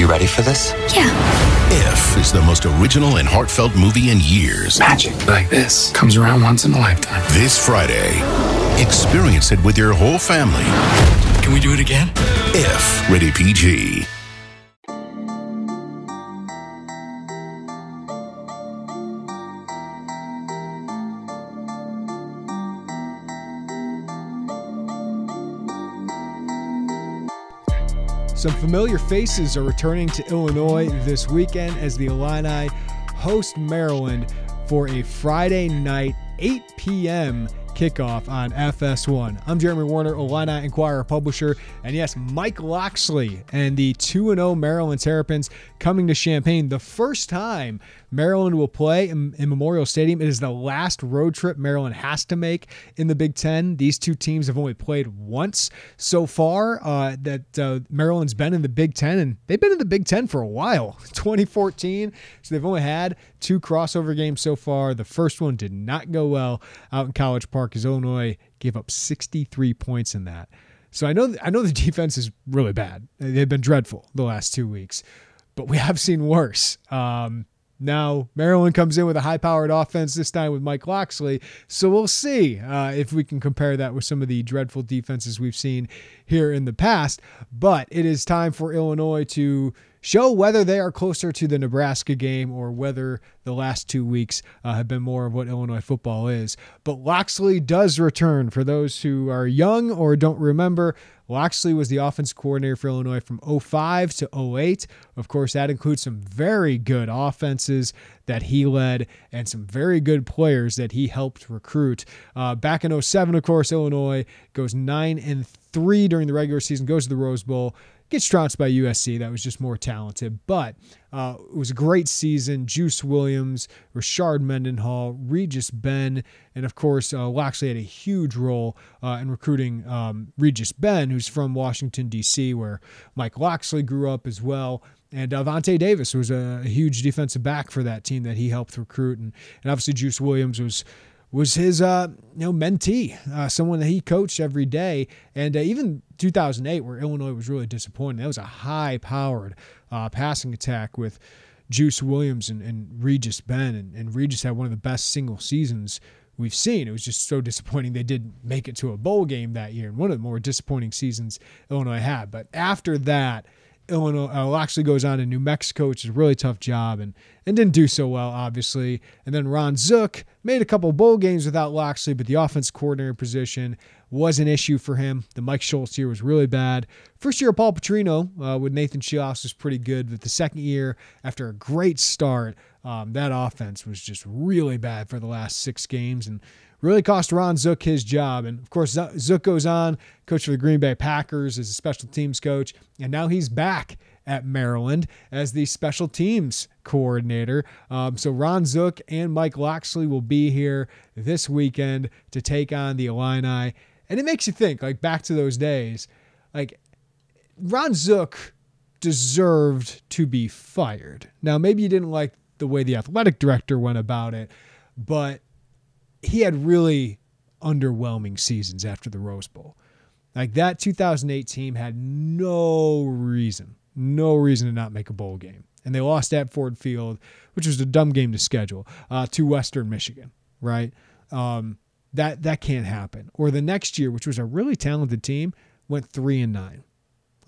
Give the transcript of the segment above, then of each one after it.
You ready for this? Yeah. If is the most original and heartfelt movie in years. Magic like this comes around once in a lifetime. This Friday, experience it with your whole family. Can we do it again? If rated PG. Some familiar faces are returning to Illinois this weekend as the Illini host Maryland for a Friday night 8 p.m. kickoff on FS1. I'm Jeremy Warner, Illini Inquirer publisher, and yes, Mike Locksley and the 2 0 Maryland Terrapins coming to Champaign. The first time Maryland will play in, in, Memorial Stadium. It is the last road trip Maryland has to make in the Big Ten. These two teams have only played once so far uh, that uh, Maryland's been in the Big Ten, and they've been in the Big Ten for a while 2014. So they've only had two crossover games so far. The first one did not go well out in College Park as Illinois gave up 63 points in that. So I know I know the defense is really bad. They've been dreadful the last two weeks, but we have seen worse. Um, now, Maryland comes in with a high powered offense this time with Mike Locksley. So we'll see uh, if we can compare that with some of the dreadful defenses we've seen here in the past. But it is time for Illinois to show whether they are closer to the Nebraska game or whether the last two weeks uh, have been more of what Illinois football is. But Locksley does return. For those who are young or don't remember, Locksley was the offense coordinator for Illinois from 05 to 08. Of course, that includes some very good offenses that he led and some very good players that he helped recruit. Uh, back in 07, of course, Illinois goes 9 and 3 during the regular season, goes to the Rose Bowl gets trounced by USC. That was just more talented. But uh, it was a great season. Juice Williams, Rashard Mendenhall, Regis Benn, and of course, uh, had a huge role uh, in recruiting um, Regis Benn, who's from Washington, D.C., where Mike Locksley grew up as well. And Vontae Davis was a, a, huge defensive back for that team that he helped recruit. And, and obviously, Juice Williams was was his uh, you know mentee, uh, someone that he coached every day, and uh, even 2008, where Illinois was really disappointing. That was a high-powered uh, passing attack with Juice Williams and, and Regis Benn, and, and, Regis had one of the best single seasons we've seen. It was just so disappointing they did make it to a bowl game that year, and one of the more disappointing seasons Illinois had. But after that Illinois uh, actually goes on to New Mexico, which is a really tough job, and and didn't do so well, obviously. And then Ron Zook made a couple bowl games without Locksley, but the offense coordinator position was an issue for him. The Mike Schultz year was really bad. First year, Paul Petrino uh, with Nathan Scheelhaase was pretty good, but the second year, after a great start, um, that offense was just really bad for the last six games, and really cost Ron Zook his job. And of course, Zook goes on, coach for the Green Bay Packers as a special teams coach, and now he's back at Maryland as the special teams coordinator. Um, so Ron Zook and Mike Locksley will be here this weekend to take on the Illini. And it makes you think, like back to those days, like Ron Zook deserved to be fired. Now, maybe you didn't like the way the athletic director went about it, but he had really underwhelming seasons after the Rose Bowl. Like that 2008 team had no reason, no reason to not make a bowl game. And they lost at Ford Field, which was a dumb game to schedule, uh, to Western Michigan, right? Um, that that can't happen. Or the next year, which was a really talented team, went three and nine.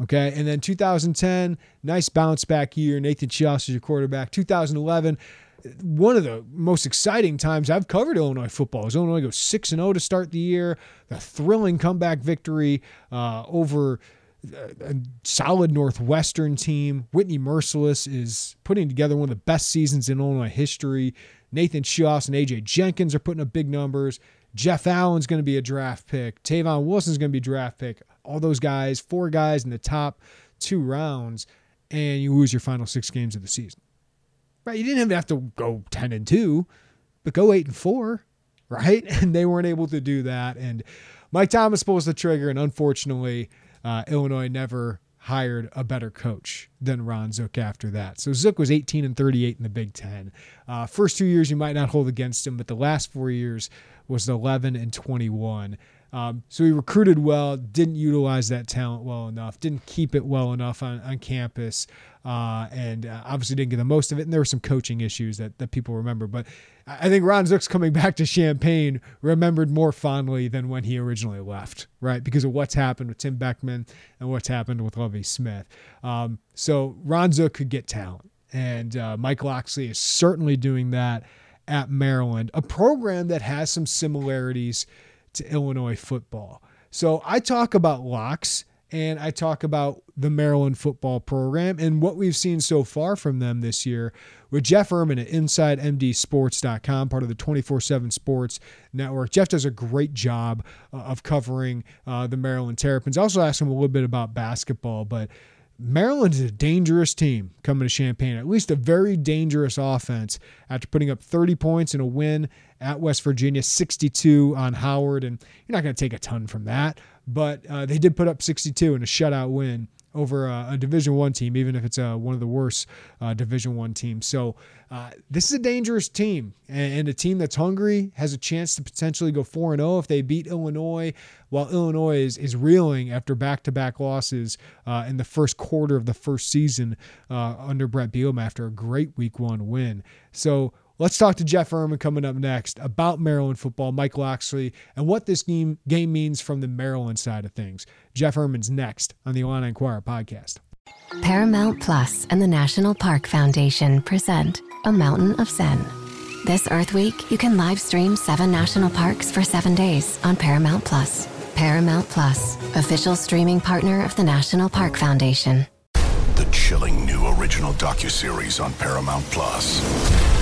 Okay, and then 2010, nice bounce back year. Nathan Scheelhaase is your quarterback. 2011, one of the most exciting times I've covered Illinois football is Illinois goes 6 and 0 to start the year. The thrilling comeback victory uh, over a solid Northwestern team. Whitney Mercilus is putting together one of the best seasons in Illinois history. Nathan Scheelhaase and AJ Jenkins are putting up big numbers. Jeff Allen's going to be a draft pick. Tavon Wilson's going to be a draft pick. All those guys, four guys in the top two rounds, and you lose your final six games of the season. Right? You didn't even have to go 10 and 2, but go 8 and 4, right? And they weren't able to do that. And Mike Thomas pulls the trigger, and unfortunately, uh, Illinois never hired a better coach than Ron Zook after that. So Zook was 18 and 38 in the Big Ten. Uh, first two years you might not hold against him, but the last four years was 11 and 21. Um, so he recruited well, didn't utilize that talent well enough, didn't keep it well enough on, on campus, uh, and uh, obviously didn't get the most of it. And there were some coaching issues that, that people remember. But I think Ron Zook's coming back to Champaign remembered more fondly than when he originally left, right? Because of what's happened with Tim Beckman and what's happened with Lovie Smith. Um, so Ron Zook could get talent. And uh, Mike Locksley is certainly doing that at Maryland, a program that has some similarities to Illinois football. So I talk about locks and I talk about the Maryland football program and what we've seen so far from them this year with Jeff Ermann at InsideMDSports.com, part of the 24 7 Sports Network. Jeff does a great job uh, of covering uh, the Maryland Terrapins. I also asked him a little bit about basketball, but Maryland is a dangerous team coming to Champaign, at least a very dangerous offense after putting up 30 points in a win at West Virginia, 62 on Howard. And you're not going to take a ton from that, but uh, they did put up 62 in a shutout win over a, a Division One team, even if it's a, one of the worst uh, Division One teams. So uh, this is a dangerous team, and, and, a team that's hungry has a chance to potentially go four and zero oh if they beat Illinois. While Illinois is, is reeling after back to back losses uh, in the first quarter of the first season uh, under Brett Bielema after a great Week One win. So Let's talk to Jeff Ermann coming up next about Maryland football, Michael Locksley, and what this game, game means from the Maryland side of things. Jeff Ermann's next on the Illini Inquirer podcast. Paramount Plus and the National Park Foundation present A Mountain of Zen. This Earth Week, you can live stream seven national parks for seven days on Paramount Plus. Paramount Plus, official streaming partner of the National Park Foundation. The chilling new original docuseries on Paramount Plus.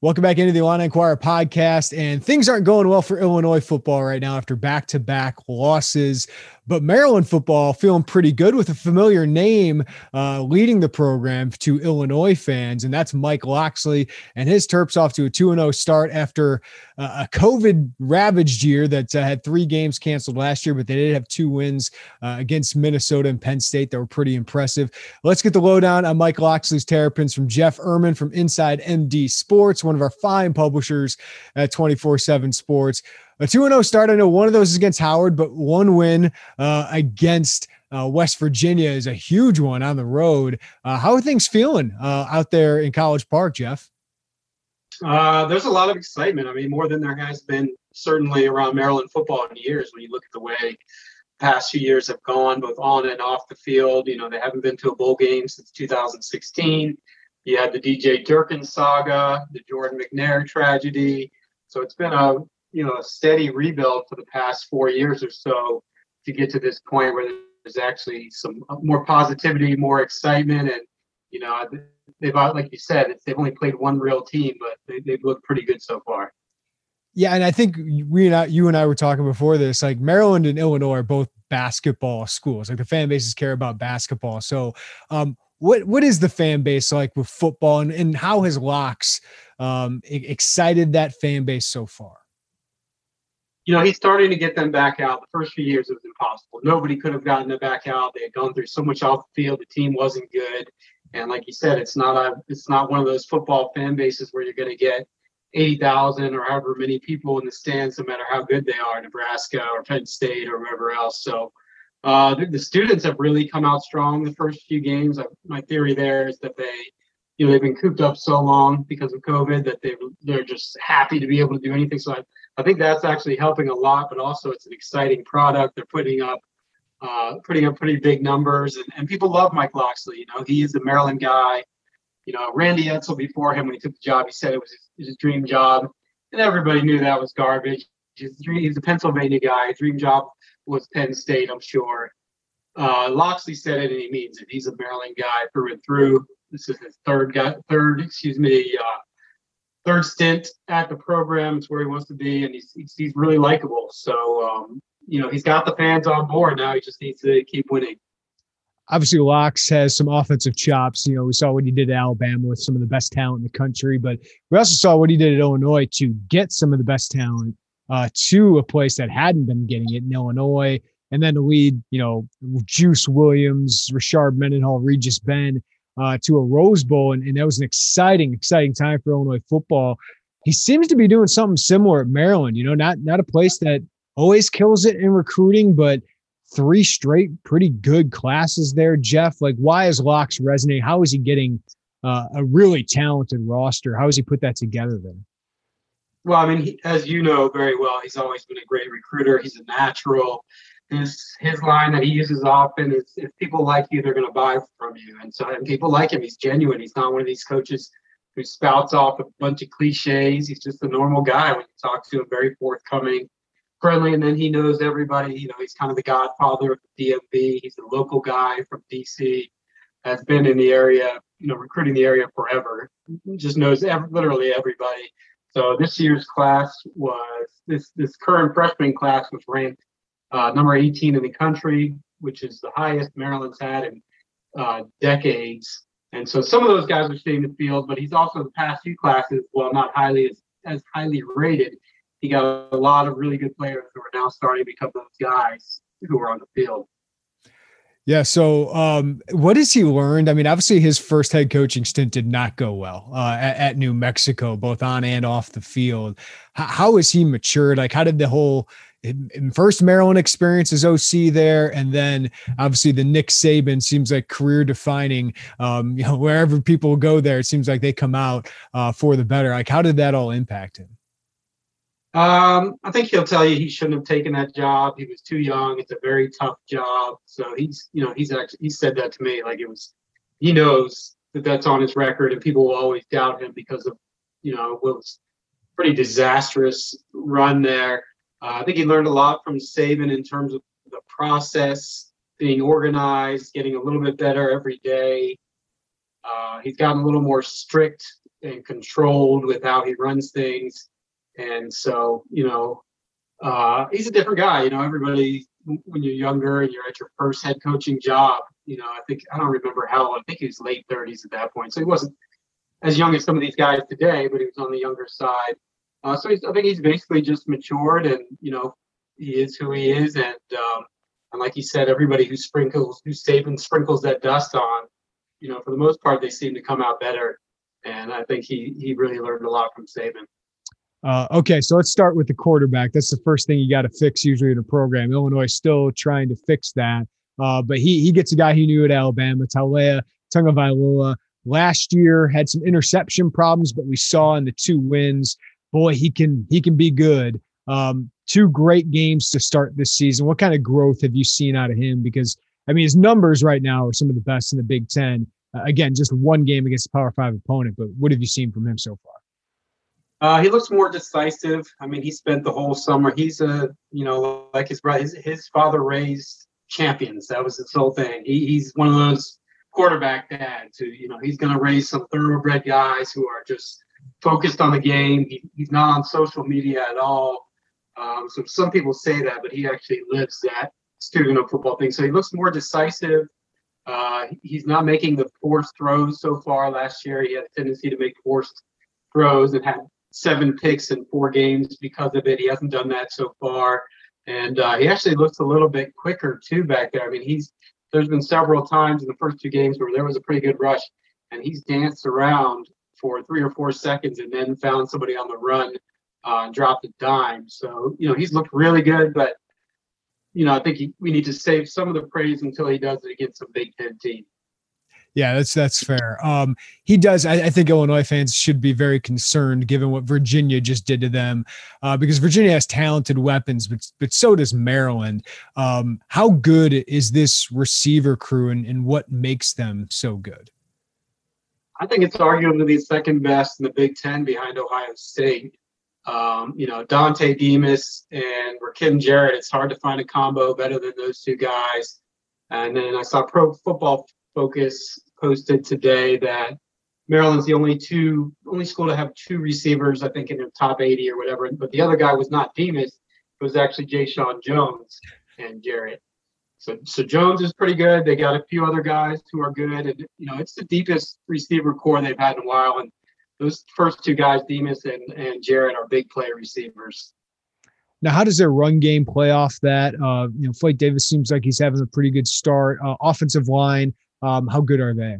Welcome back into the Illini Inquirer podcast. And things aren't going well for Illinois football right now after back to back losses. But Maryland football feeling pretty good with a familiar name uh, leading the program to Illinois fans, and that's Mike Locksley. And his Terps off to a 2 0 start after uh, a COVID ravaged year that uh, had three games canceled last year, but they did have two wins uh, against Minnesota and Penn State that were pretty impressive. Let's get the lowdown on Mike Locksley's Terrapins from Jeff Ermann from Inside MD Sports, one of our fine publishers at 24 7 Sports a 2 0 start. I know one of those is against Howard, but one win uh, against uh, West Virginia is a huge one on the road. Uh, how are things feeling uh, out there in College Park, Jeff? Uh, there's a lot of excitement. I mean, more than there has been certainly around Maryland football in years when you look at the way past few years have gone, both on and off the field. You know, they haven't been to a bowl game since 2016. You had the DJ Durkin saga, the Jordan McNair tragedy. So it's been a you know a steady rebuild for the past four years or so to get to this point where there's actually some more positivity, more excitement, and you know they've like you said they've only played one real team, but they, they've looked pretty good so far. Yeah, and I think we and I, you and I were talking before this. Like Maryland and Illinois are both basketball schools. Like the fan bases care about basketball. So, um, what what is the fan base like with football, and, and how has Locks um, excited that fan base so far? You know, he's starting to get them back out. The first few years it was impossible. Nobody could have gotten them back out. They had gone through so much off the field. The team wasn't good. And like you said, it's not a it's not one of those football fan bases where you're going to get 80,000 or however many people in the stands, no matter how good they are, Nebraska or Penn State or wherever else. So uh, the, the, students have really come out strong the first few games. my theory there is that they, you know, they've been cooped up so long because of COVID that they they're just happy to be able to do anything. So I, I think that's actually helping a lot, but also it's an exciting product. They're putting up uh, putting up pretty big numbers, and, and people love Mike Locksley. You know, he is a Maryland guy. You know, Randy Edsall before him when he took the job, he said it was his, his dream job, and everybody knew that was garbage. Dream, he's a Pennsylvania guy. His dream job was Penn State, I'm sure. Uh, Locksley said it, and he means it. He's a Maryland guy through and through. This is his third guy, third, excuse me, uh, third stint at the program. It's where he wants to be, and he's he's, he's really likable. So um, you know he's got the fans on board now. He just needs to keep winning. obviously Locks has some offensive chops. You know, we saw what he did at Alabama with some of the best talent in the country, but we also saw what he did at Illinois to get some of the best talent uh, to a place that hadn't been getting it in Illinois, and then to lead, you know, Juice Williams, Rashard Mendenhall, Regis Benn uh, to a Rose Bowl, and, and that was an exciting, exciting time for Illinois football. He seems to be doing something similar at Maryland. You know, not not a place that always kills it in recruiting, but three straight pretty good classes there. Jeff, like, why is Locks resonating? How is he getting uh, a really talented roster? How has he put that together then? Well, I mean, he, as you know very well, he's always been a great recruiter. He's a natural. His his line that he uses often is, "If people like you, they're going to buy from you." And so, and people like him. He's genuine. He's not one of these coaches who spouts off a bunch of cliches. He's just a normal guy. When you talk to him, very forthcoming, friendly, and then he knows everybody. You know, he's kind of the godfather of the DMV. He's a local guy from DC. Has been in the area, you know, recruiting the area forever. Just knows every, literally everybody. So this year's class was this this current freshman class was ranked uh, number 18 in the country, which is the highest Maryland's had in uh, decades. And so some of those guys are staying in the field, but he's also the past few classes, while not highly as, as highly rated, he got a lot of really good players who are now starting to become those guys who are on the field. Yeah. So, um, what has he learned? I mean, obviously, his first head coaching stint did not go well uh, at, at, New Mexico, both on and off the field. H- how has he matured? Like, how did the whole first Maryland experience as OC there, and then obviously the Nick Saban seems like career defining. Um, you know, wherever people go there, it seems like they come out uh, for the better. Like, how did that all impact him? Um, I think he'll tell you he shouldn't have taken that job. He was too young. It's a very tough job. So he's, you know, he's actually he said that to me like it was. He knows that that's on his record, and people will always doubt him because of, you know, was pretty disastrous run there. Uh, I think he learned a lot from Saban in terms of the process, being organized, getting a little bit better every day. Uh, he's gotten a little more strict and controlled with how he runs things. And so, you know, uh, he's a different guy. You know, everybody, when you're younger and you're at your first head coaching job, you know, I think, I don't remember how, old, I think he was late 30s at that point. So he wasn't as young as some of these guys today, but he was on the younger side. Uh, so I think he's basically just matured and, you know, he is who he is. And, um, and like he said, everybody who sprinkles, who Saban sprinkles that dust on, you know, for the most part, they seem to come out better. And I think he he really learned a lot from Saban. Uh, okay, so let's start with the quarterback. That's the first thing you got to fix usually in a program. Illinois still trying to fix that, uh, but he he gets a guy he knew at Alabama, Taulia Tagovailoa. Last year had some interception problems, but we saw in the two wins, boy, he can he can be good. Um, two great games to start this season. What kind of growth have you seen out of him? Because I mean, his numbers right now are some of the best in the Big Ten. Uh, again, just one game against a Power Five opponent, but what have you seen from him so far? Uh, he looks more decisive. I mean, he spent the whole summer. He's a, you know, like his brother, his, his father raised champions. That was his whole thing. He, he's one of those quarterback dads who, you know, he's going to raise some thoroughbred guys who are just focused on the game. He, he's not on social media at all. Um, so some people say that, but he actually lives that student of football thing. So he looks more decisive. Uh, he's not making the forced throws so far. Last year, he had a tendency to make forced throws and had seven picks in four games because of it. He hasn't done that so far, and uh, he actually looks a little bit quicker too back there. I mean, he's there's been several times in the first two games where there was a pretty good rush, and he's danced around for three or four seconds and then found somebody on the run uh, and dropped a dime. So you know he's looked really good, but you know I think he, we need to save some of the praise until he does it against some Big Ten team. Yeah, that's that's fair. Um, he does. I, I, think Illinois fans should be very concerned given what Virginia just did to them, uh, because Virginia has talented weapons, but but so does Maryland. Um, how good is this receiver crew, and, and what makes them so good? I think it's arguably the second best in the Big Ten behind Ohio State. Um, you know, Dontay Demus and Rakim Jarrett. It's hard to find a combo better than those two guys. And then I saw Pro Football Focus posted today that Maryland's the only two only school to have two receivers, I think, in the top 80 or whatever. But the other guy was not Demus; it was actually Jeshaun Jones and Jarrett. So, so Jones is pretty good. They got a few other guys who are good, and you know it's the deepest receiver core they've had in a while. And those first two guys, Demus and and Jarrett, are big play receivers. Now, how does their run game play off that? Uh, you know, Fleet Davis seems like he's having a pretty good start. Uh, offensive line, um, how good are they?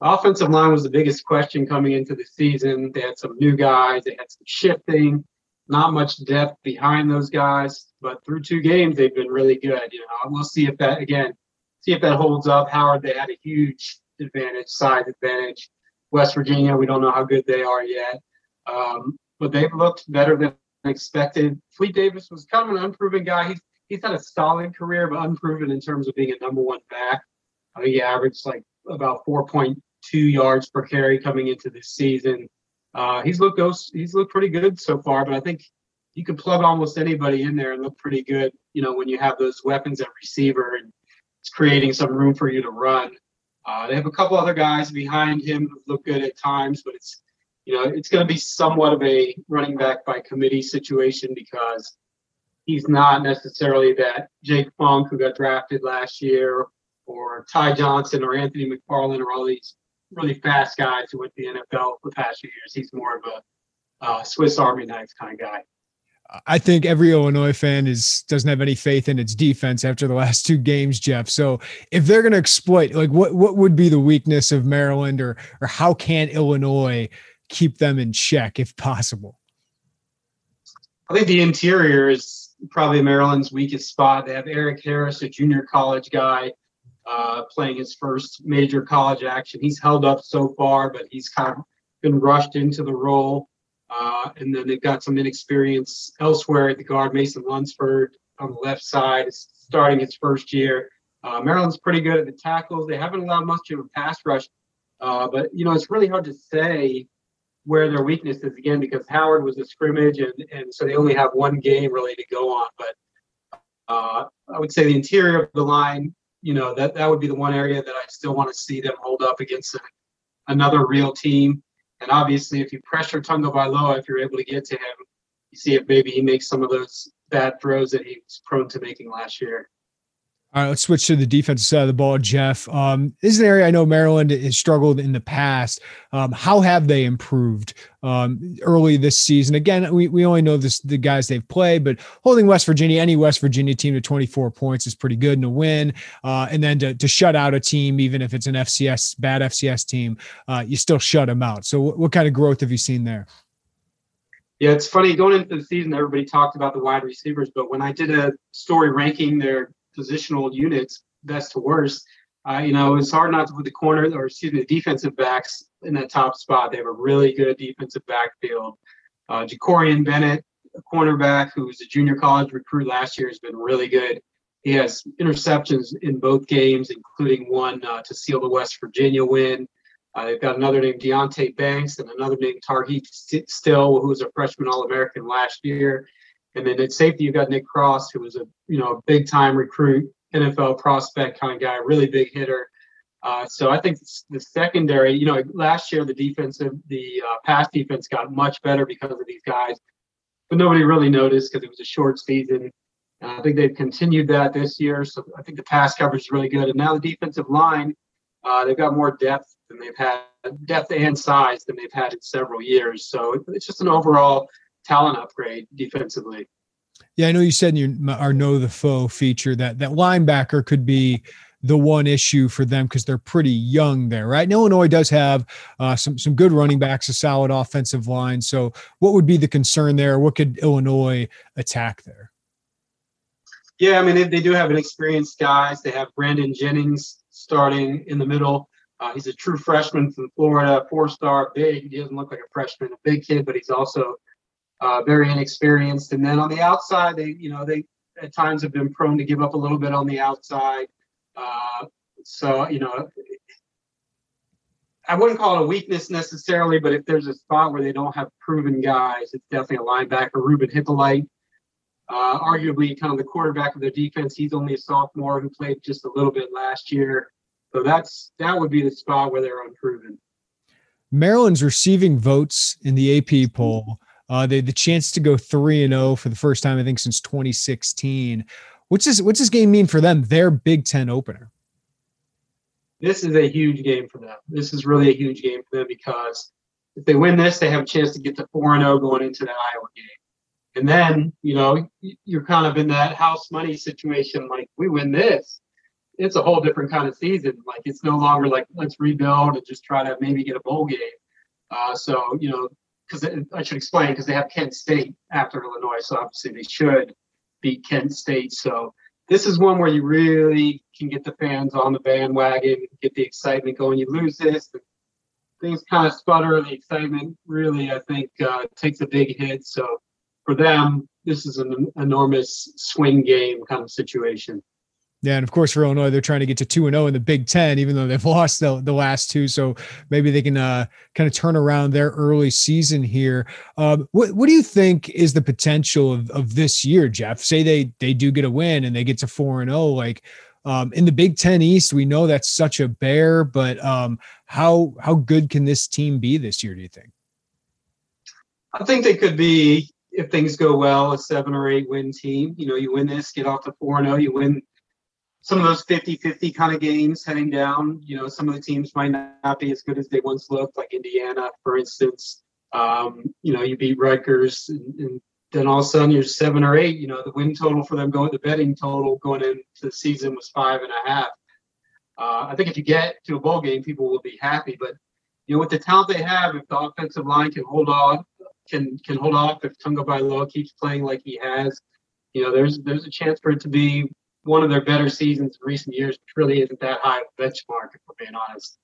Offensive line was the biggest question coming into the season. They had some new guys. They had some shifting, not much depth behind those guys. But through two games, they've been really good. You know, we'll see if that again, see if that holds up. Howard, they had a huge advantage, size advantage. West Virginia, we don't know how good they are yet, um, but they've looked better than expected. Fleet Davis was kind of an unproven guy. He's he's had a solid career, but unproven in terms of being a number one back. I think he averaged like about 4.2 yards per carry coming into this season. Uh, he's looked he's looked pretty good so far, but I think you can plug almost anybody in there and look pretty good. You know, when you have those weapons at receiver and it's creating some room for you to run. Uh, they have a couple other guys behind him who look good at times, but it's you know it's going to be somewhat of a running back by committee situation because he's not necessarily that Jake Funk who got drafted last year or Ty Johnson or Anthony McFarland or all these really fast guys who went to the NFL the past few years. He's more of a uh, Swiss Army knife kind of guy. I think every Illinois fan is doesn't have any faith in its defense after the last two games, Jeff. So if they're going to exploit, like what what would be the weakness of Maryland, or or how can Illinois keep them in check if possible? I think the interior is probably Maryland's weakest spot. They have Eric Harris, a junior college guy, uh, playing his first major college action. He's held up so far, but he's kind of been rushed into the role. Uh, and then they've got some inexperience elsewhere at the guard. Mason Lunsford on the left side is starting his first year. Uh, Maryland's pretty good at the tackles. They haven't allowed much of a pass rush, uh, but you know it's really hard to say where their weakness is again because Howard was a scrimmage and and so they only have one game really to go on. But uh, I would say the interior of the line, you know, that that would be the one area that I still want to see them hold up against a, another real team. And obviously, if you pressure Tagovailoa, if you're able to get to him, you see if maybe he makes some of those bad throws that he was prone to making last year. All right, let's switch to the defensive side of the ball, Jeff. Um, this is an area I know Maryland has struggled in the past. Um, how have they improved um, early this season? Again, we, we only know this the guys they've played, but holding West Virginia, any West Virginia team to 24 points is pretty good in a win. Uh, and then to, to shut out a team, even if it's an FCS bad FCS team, uh, you still shut them out. So, what, what kind of growth have you seen there? Yeah, it's funny going into the season. Everybody talked about the wide receivers, but when I did a story ranking their positional units, best to worst. Uh, you know, it's hard not to put the corner or excuse me, the defensive backs in that top spot. They have a really good defensive backfield. Uh, Jakorian Bennett, a cornerback who was a junior college recruit last year, has been really good. He has interceptions in both games, including one uh, to seal the West Virginia win. Uh, they've got another named Deonte Banks and another named Tarheeb Still, who was a freshman All American last year. And then at safety, you've got Nick Cross, who was a you know a big time recruit, NFL prospect kind of guy, really big hitter. Uh, so I think the secondary, you know, last year the defensive, the uh, pass defense got much better because of these guys, but nobody really noticed because it was a short season. Uh, I think they've continued that this year, so I think the pass coverage is really good. And now the defensive line, uh, they've got more depth than they've had, depth and size than they've had in several years. So it's just an overall talent upgrade defensively. Yeah, I know you said in your our know the foe feature that that linebacker could be the one issue for them because they're pretty young there, right? And Illinois does have uh, some some good running backs, a solid offensive line. So, what would be the concern there? What could Illinois attack there? Yeah, I mean they, they do have an experienced guys. They have Brandon Jennings starting in the middle. Uh, he's a true freshman from Florida, four star, big. He doesn't look like a freshman, a big kid, but he's also uh, very inexperienced. And then on the outside, they, you know, they at times have been prone to give up a little bit on the outside. Uh, so, you know, I wouldn't call it a weakness necessarily, but if there's a spot where they don't have proven guys, it's definitely a linebacker, Ruben Hyppolite. Uh, arguably, kind of the quarterback of their defense. He's only a sophomore who played just a little bit last year. So that's that would be the spot where they're unproven. Maryland's receiving votes in the AP poll uh, they had the chance to go three and zero for the first time, I think, since 2016. What's this? What's this game mean for them? Their Big Ten opener. This is a huge game for them. This is really a huge game for them because if they win this, they have a chance to get to four and zero going into the Iowa game. And then, you know, you're kind of in that house money situation. Like, we win this, it's a whole different kind of season. Like, it's no longer like, let's rebuild and just try to maybe get a bowl game. Uh, so, you know, because I should explain, because they have Kent State after Illinois. So, obviously, they should beat Kent State. So, this is one where you really can get the fans on the bandwagon, get the excitement going. You lose this, things kind of sputter. The excitement really, I think, uh, takes a big hit. So for them, this is an enormous swing game kind of situation. Yeah, and of course for Illinois, they're trying to get to two and zero oh in the Big Ten, even though they've lost the, the last two. So maybe they can uh, kind of turn around their early season here. Um, what what do you think is the potential of, of this year, Jeff? Say they they do get a win and they get to four and zero. Oh, like um, in the Big Ten East, we know that's such a bear, but um, how how good can this team be this year? Do you think? I think they could be if things go well, a seven or eight win team. You know, you win this, get off to 4 and 0, you win some of those 50 50 kind of games heading down. You know, some of the teams might not be as good as they once looked, like Indiana, for instance. Um, you know, you beat Rutgers, and, and, then all of a sudden you're seven or eight. You know, the win total for them going, the betting total going into the season was five and a half. Uh, I think if you get to a bowl game, people will be happy. But you know, with the talent they have, if the offensive line can hold on, can can hold off if Tagovailoa keeps playing like he has. You know, there's there's a chance for it to be one of their better seasons in recent years, which really isn't that high of a benchmark, if we're being honest.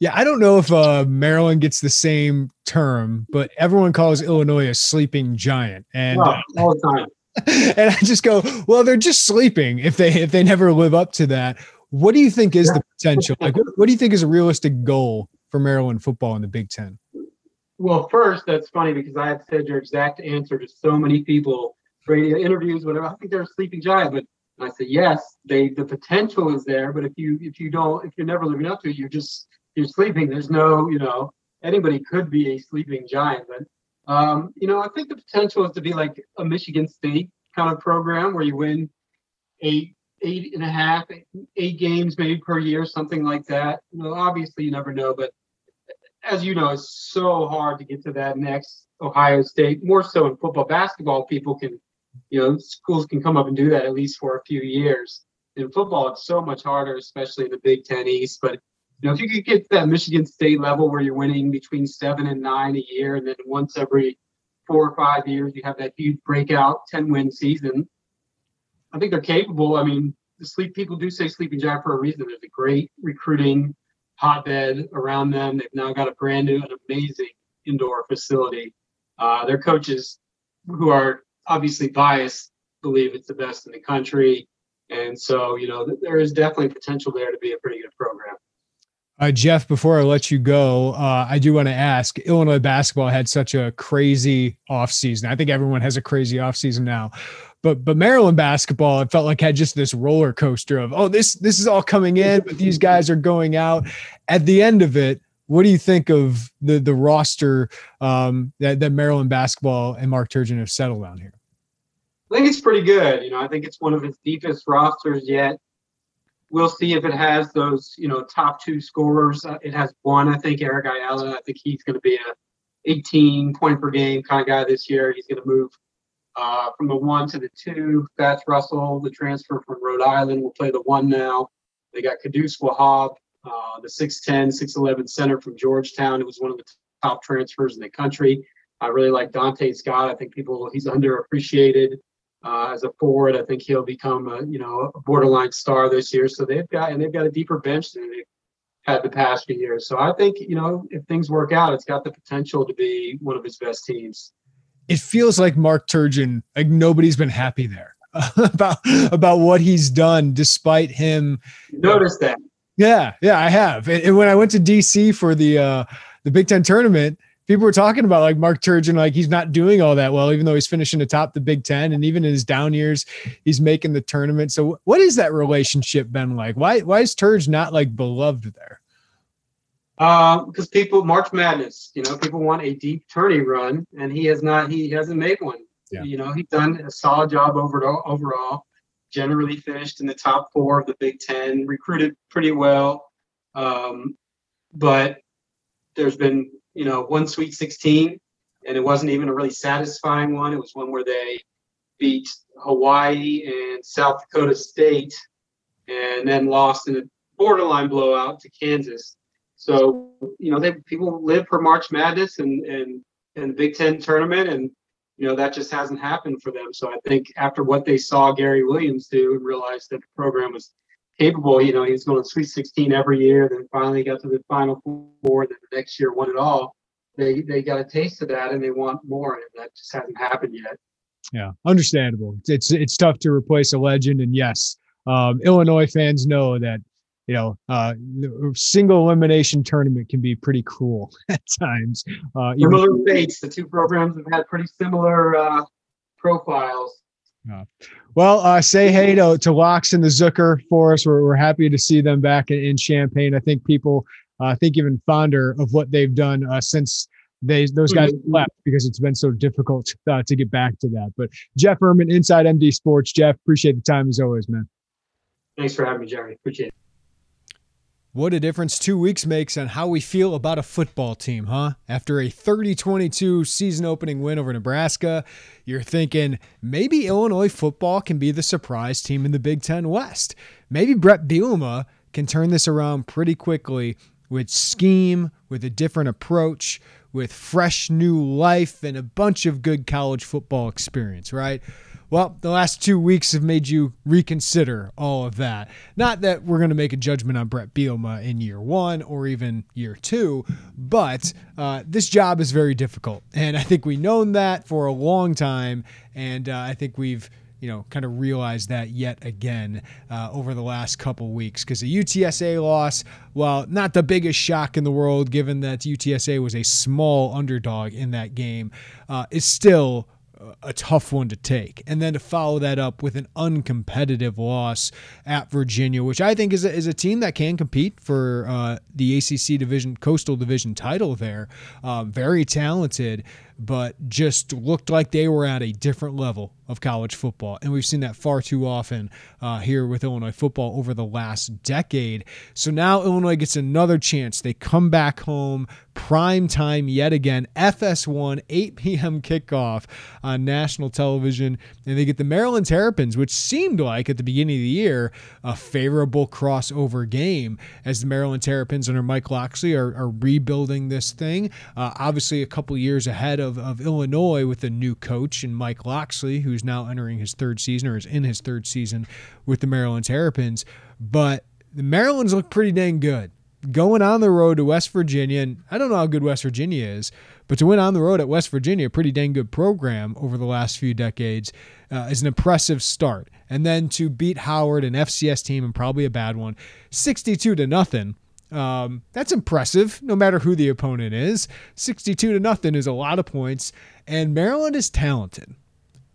Yeah, I don't know if uh, Maryland gets the same term, but everyone calls Illinois a sleeping giant, and all the time. and I just go, well, they're just sleeping if they if they never live up to that. What do you think is the potential? Like, what, what do you think is a realistic goal for Maryland football in the Big Ten? Well, first, that's funny because I had said your exact answer to so many people, radio interviews, whatever. I think they're a sleeping giant, but I said yes. They the potential is there, but if you if you don't if you're never living up to it, you're just you're sleeping. There's no you know anybody could be a sleeping giant, but um, you know I think the potential is to be like a Michigan State kind of program where you win eight eight and a half eight games maybe per year something like that. You know obviously you never know, but as you know, it's so hard to get to that next Ohio State. More so in football, basketball, people can, you know, schools can come up and do that at least for a few years. In football, it's so much harder, especially in the Big Ten East. But you know, if you could get to that Michigan State level where you're winning between seven and nine a year, and then once every four or five years you have that huge breakout 10 win season, I think they're capable. I mean, the sleep people do say sleeping giant for a reason. There's a great recruiting hotbed around them. They've now got a brand new and amazing indoor facility. Uh, their coaches, who are obviously biased, believe it's the best in the country. And so, you know, there is definitely potential there to be a pretty good program. Uh, Jeff, before I let you go, uh, I do want to ask Illinois basketball had such a crazy offseason. I think everyone has a crazy offseason now. But but Maryland basketball, it felt like had just this roller coaster of oh this this is all coming in, but these guys are going out. At the end of it, what do you think of the the roster um, that that Maryland basketball and Mark Turgeon have settled on here? I think it's pretty good. You know, I think it's one of its deepest rosters yet. We'll see if it has those, you know, top two scorers. Uh, it has one, I think, Eric Ayala. I think he's going to be a 18 point per game kind of guy this year. He's going to move uh, from the one to the two, Fatts Russell, the transfer from Rhode Island, will play the one now. They got Qudus Wahab, uh, the 6'10, 6'11 center from Georgetown, who was one of the top transfers in the country. I really like Donta Scott. I think people he's underappreciated uh, as a forward. I think he'll become a you know a borderline star this year. So they've got and they've got a deeper bench than they've had the past few years. So I think you know if things work out, it's got the potential to be one of his best teams it feels like Mark Turgeon, like nobody's been happy there about about what he's done, despite him. Notice that. Yeah, yeah, I have. And when I went to DC for the uh the Big Ten tournament, people were talking about like Mark Turgeon, like he's not doing all that well, even though he's finishing atop the Big Ten, and even in his down years, he's making the tournament. So, what is that relationship been like? Why why is Turge not like beloved there? Um, because uh, people March Madness, you know, people want a deep tourney run, and he has not. He hasn't made one. Yeah. You know, he's done a solid job over overall. Generally finished in the top four of the Big Ten, recruited pretty well. Um, but there's been, you know, one Sweet 16, and it wasn't even a really satisfying one. It was one where they beat Hawaii and South Dakota State and then lost in a borderline blowout to Kansas. So, you know, they people live for March Madness and, and, and the Big Ten tournament, and you know that just hasn't happened for them. So I think after what they saw Gary Williams do and realized that the program was capable, you know, he was going to Sweet 16 every year, then finally got to the Final Four, then the next year won it all. They they got a taste of that and they want more, and that just hasn't happened yet. Yeah, understandable. It's it's tough to replace a legend, and yes, um, Illinois fans know that you know, uh, single elimination tournament can be pretty cruel at times. Uh, similar fates. The two programs have had pretty similar uh, profiles. Uh, well, uh, say hey to, to Locks and the Zucker for us. We're, we're happy to see them back in, in Champaign. I think people uh, think even fonder of what they've done uh, since they those guys mm-hmm. left because it's been so difficult uh, to get back to that. But Jeff Ermann, Inside MD Sports. Jeff, appreciate the time as always, man. Thanks for having me, Jerry. Appreciate it. What a difference two weeks makes on how we feel about a football team, huh? After a 30 22 season opening win over Nebraska, you're thinking maybe Illinois football can be the surprise team in the Big Ten West. Maybe Brett Bielema can turn this around pretty quickly with scheme, with a different approach, with fresh new life, and a bunch of good college football experience, right? Well, the last two weeks have made you reconsider all of that. Not that we're going to make a judgment on Brett Bielema in year one or even year two, but uh, this job is very difficult. And I think we've known that for a long time. And uh, I think we've you know, kind of realized that yet again uh, over the last couple weeks because the UTSA loss, well, not the biggest shock in the world, given that UTSA was a small underdog in that game, uh, is still a tough one to take. And then to follow that up with an uncompetitive loss at Virginia, which I think is a, is a team that can compete for uh, the ACC division, Coastal Division title there. Um, very talented, but just looked like they were at a different level of college football. And we've seen that far too often uh, here with Illinois football over the last decade. So now Illinois gets another chance. They come back home, prime time yet again, FS1, 8 p.m. kickoff on national television. And they get the Maryland Terrapins, which seemed like at the beginning of the year a favorable crossover game as the Maryland Terrapins under Mike Locksley are, are rebuilding this thing. Uh, obviously, a couple years ahead of, of Illinois with a new coach and Mike Locksley, who's now entering his third season or is in his third season with the Maryland Terrapins. But the Marylands look pretty dang good. Going on the road to West Virginia, and I don't know how good West Virginia is, but to win on the road at West Virginia, a pretty dang good program over the last few decades, uh, is an impressive start. And then to beat Howard, an FCS team, and probably a bad one, 62 to nothing um, that's impressive, no matter who the opponent is. 62 to nothing is a lot of points, and Maryland is talented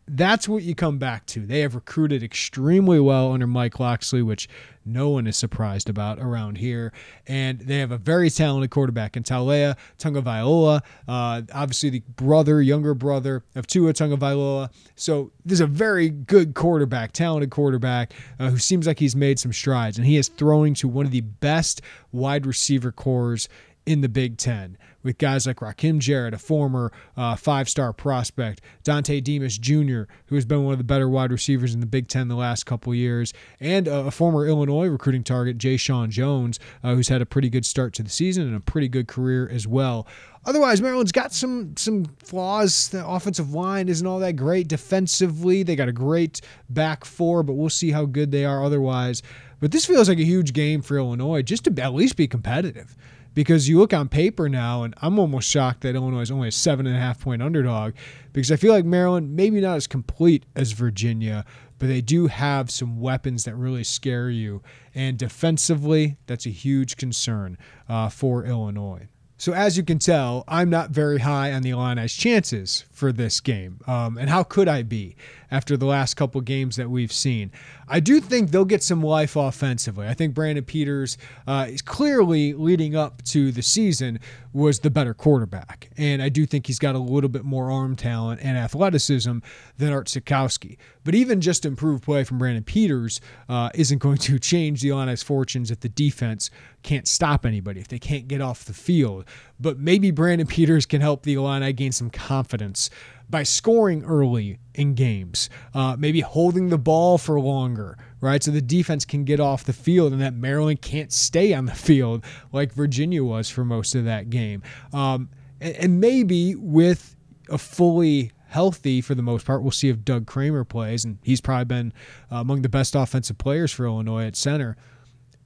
that's what you come back to. They have recruited extremely well under Mike Locksley, which no one is surprised about around here. And they have a very talented quarterback in Taulia Tagovailoa, uh, obviously the brother, younger brother of Tua Tagovailoa So there's a very good quarterback, talented quarterback uh, who seems like he's made some strides, and he is throwing to one of the best wide receiver cores in the Big Ten with guys like Rakim Jarrett, a former uh, five star prospect, Dontay Demus Jr., who has been one of the better wide receivers in the Big Ten the last couple years, and a, a former Illinois recruiting target, Jeshaun Jones, uh, who's had a pretty good start to the season and a pretty good career as well. Otherwise, Maryland's got some some flaws. The offensive line isn't all that great. Defensively, they got a great back four, but we'll see how good they are otherwise. But this feels like a huge game for Illinois just to at least be competitive because you look on paper now, and I'm almost shocked that Illinois is only a seven and a half point underdog because I feel like Maryland, maybe not as complete as Virginia, but they do have some weapons that really scare you. And defensively, that's a huge concern uh, for Illinois. So as you can tell, I'm not very high on the Illini's chances for this game. Um, and how could I be after the last couple games that we've seen? I do think they'll get some life offensively. I think Brandon Peters uh, is clearly leading up to the season was the better quarterback. And I do think he's got a little bit more arm talent and athleticism than Art Sitkowski. But even just improved play from Brandon Peters uh, isn't going to change the Illini's fortunes if the defense can't stop anybody, if they can't get off the field. But maybe Brandon Peters can help the Illini gain some confidence by scoring early in games, uh, maybe holding the ball for longer, right? So the defense can get off the field and that Maryland can't stay on the field like Virginia was for most of that game. Um, and, and maybe with a fully healthy for the most part. We'll see if Doug Kramer plays, and he's probably been uh, among the best offensive players for Illinois at center.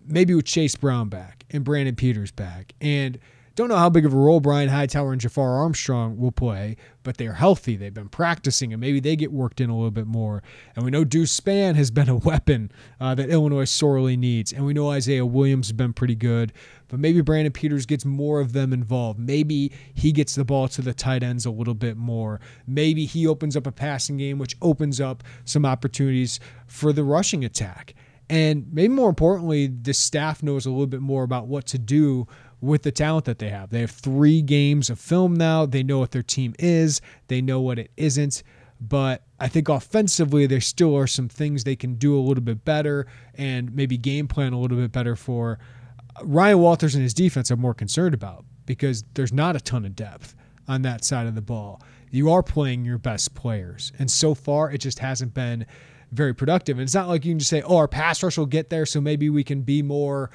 Maybe with Chase Brown back and Brandon Peters back. And don't know how big of a role Brian Hightower and Jafar Armstrong will play, but they're healthy. They've been practicing, and maybe they get worked in a little bit more. And we know Deuce Spann has been a weapon uh, that Illinois sorely needs. And we know Isaiah Williams has been pretty good, but maybe Brandon Peters gets more of them involved. Maybe he gets the ball to the tight ends a little bit more. Maybe he opens up a passing game, which opens up some opportunities for the rushing attack. And maybe more importantly, the staff knows a little bit more about what to do with the talent that they have. They have three games of film now. They know what their team is, they know what it isn't. But I think offensively, there still are some things they can do a little bit better and maybe game plan a little bit better for. Uh, Ryan Walters and his defense I'm more concerned about because there's not a ton of depth on that side of the ball. You are playing your best players. And so far, it just hasn't been very productive. And it's not like you can just say, oh, our pass rush will get there, so maybe we can be more,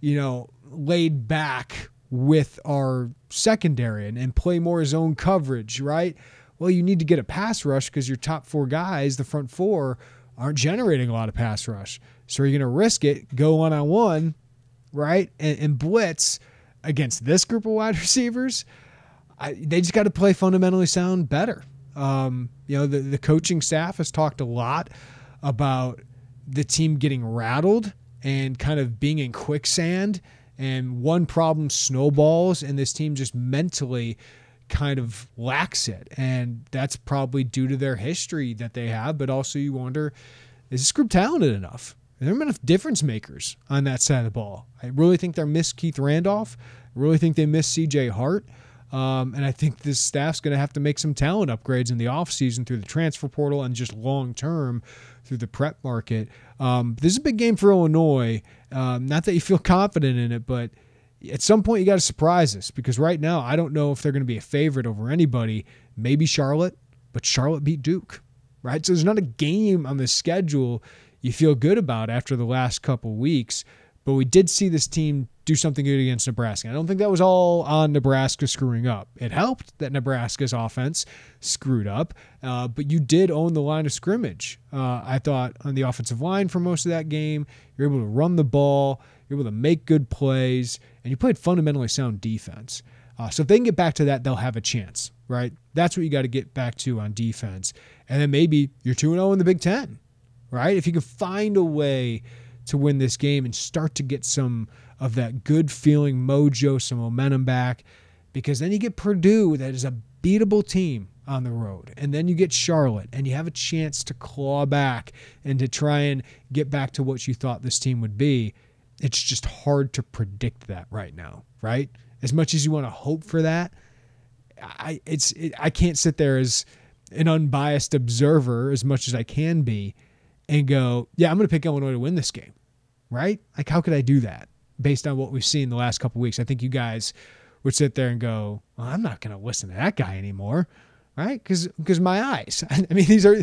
you know, laid back with our secondary and, and play more zone coverage, right? Well, you need to get a pass rush because your top four guys, the front four, aren't generating a lot of pass rush. So you're you going to risk it, go one on one, right? And, and, blitz against this group of wide receivers? I, they just got to play fundamentally sound better. Um, you know, the, the coaching staff has talked a lot about the team getting rattled and kind of being in quicksand and one problem snowballs and this team just mentally kind of lacks it. And that's probably due to their history that they have but also you wonder is this group talented enough? Are there enough difference makers on that side of the ball? I really think they miss keith randolph. I really think they miss cj hart um, and I think this staff's going to have to make some talent upgrades in the offseason through the transfer portal and just long term through the prep market. Um, this is a big game for Illinois. Um, not that you feel confident in it, but at some point you got to surprise us because right now I don't know if they're going to be a favorite over anybody. Maybe Charlotte, but Charlotte beat Duke, right? So there's not a game on the schedule you feel good about after the last couple weeks. But we did see this team do something good against Nebraska. I don't think that was all on Nebraska screwing up. It helped that Nebraska's offense screwed up, uh, but you did own the line of scrimmage. Uh, I thought on the offensive line for most of that game, you're able to run the ball, you're able to make good plays, and you played fundamentally sound defense. Uh, so if they can get back to that, they'll have a chance, right? That's what you got to get back to on defense. And then maybe you're 2 0 in the Big Ten, right? If you can find a way to win this game and start to get some of that good feeling mojo, some momentum back. Because then you get Purdue, that is a beatable team on the road. And then you get Charlotte, and you have a chance to claw back and to try and get back to what you thought this team would be. It's just hard to predict that right now, right? As much as you want to hope for that, I it's it, I can't sit there as an unbiased observer as much as I can be and go, yeah, I'm going to pick Illinois to win this game, right? Like, how could I do that based on what we've seen the last couple weeks? I think you guys would sit there and go, well, I'm not going to listen to that guy anymore, right? Because because my eyes. I mean, these are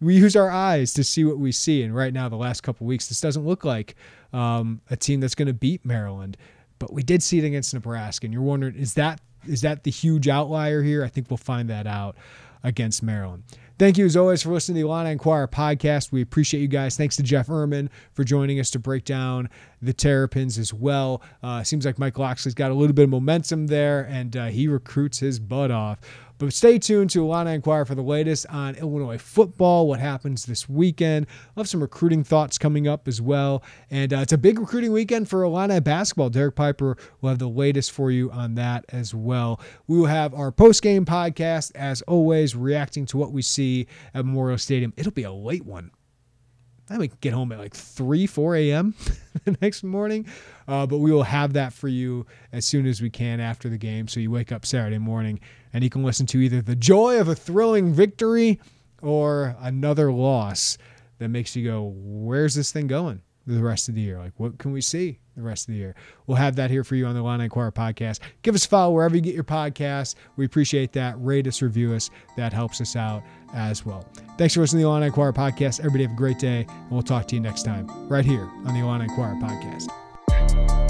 we use our eyes to see what we see, and right now, the last couple weeks, this doesn't look like um, a team that's going to beat Maryland. But we did see it against Nebraska, and you're wondering, is that is that the huge outlier here? I think we'll find that out against Maryland. Thank you as always for listening to the Illini Inquirer podcast. We appreciate you guys. Thanks to Jeff Ermann for joining us to break down the Terrapins as well. Uh, seems like Mike Locksley's got a little bit of momentum there, and uh, he recruits his butt off. But stay tuned to Illini Inquirer for the latest on Illinois football, what happens this weekend. I'll have some recruiting thoughts coming up as well. And uh, it's a big recruiting weekend for Illini basketball. Derek Piper will have the latest for you on that as well. We will have our post game podcast, as always, reacting to what we see at Memorial Stadium. It'll be a late one. I may get home at like 3, 4 a.m. the next morning. Uh, but we will have that for you as soon as we can after the game. So you wake up Saturday morning and you can listen to either the joy of a thrilling victory or another loss that makes you go, where's this thing going the rest of the year? Like, what can we see the rest of the year? We'll have that here for you on the Illini Inquirer podcast. Give us a follow wherever you get your podcast. We appreciate that. Rate us, review us. That helps us out as well. Thanks for listening to the Illini Inquirer podcast. Everybody have a great day, and we'll talk to you next time right here on the Illini Inquirer podcast.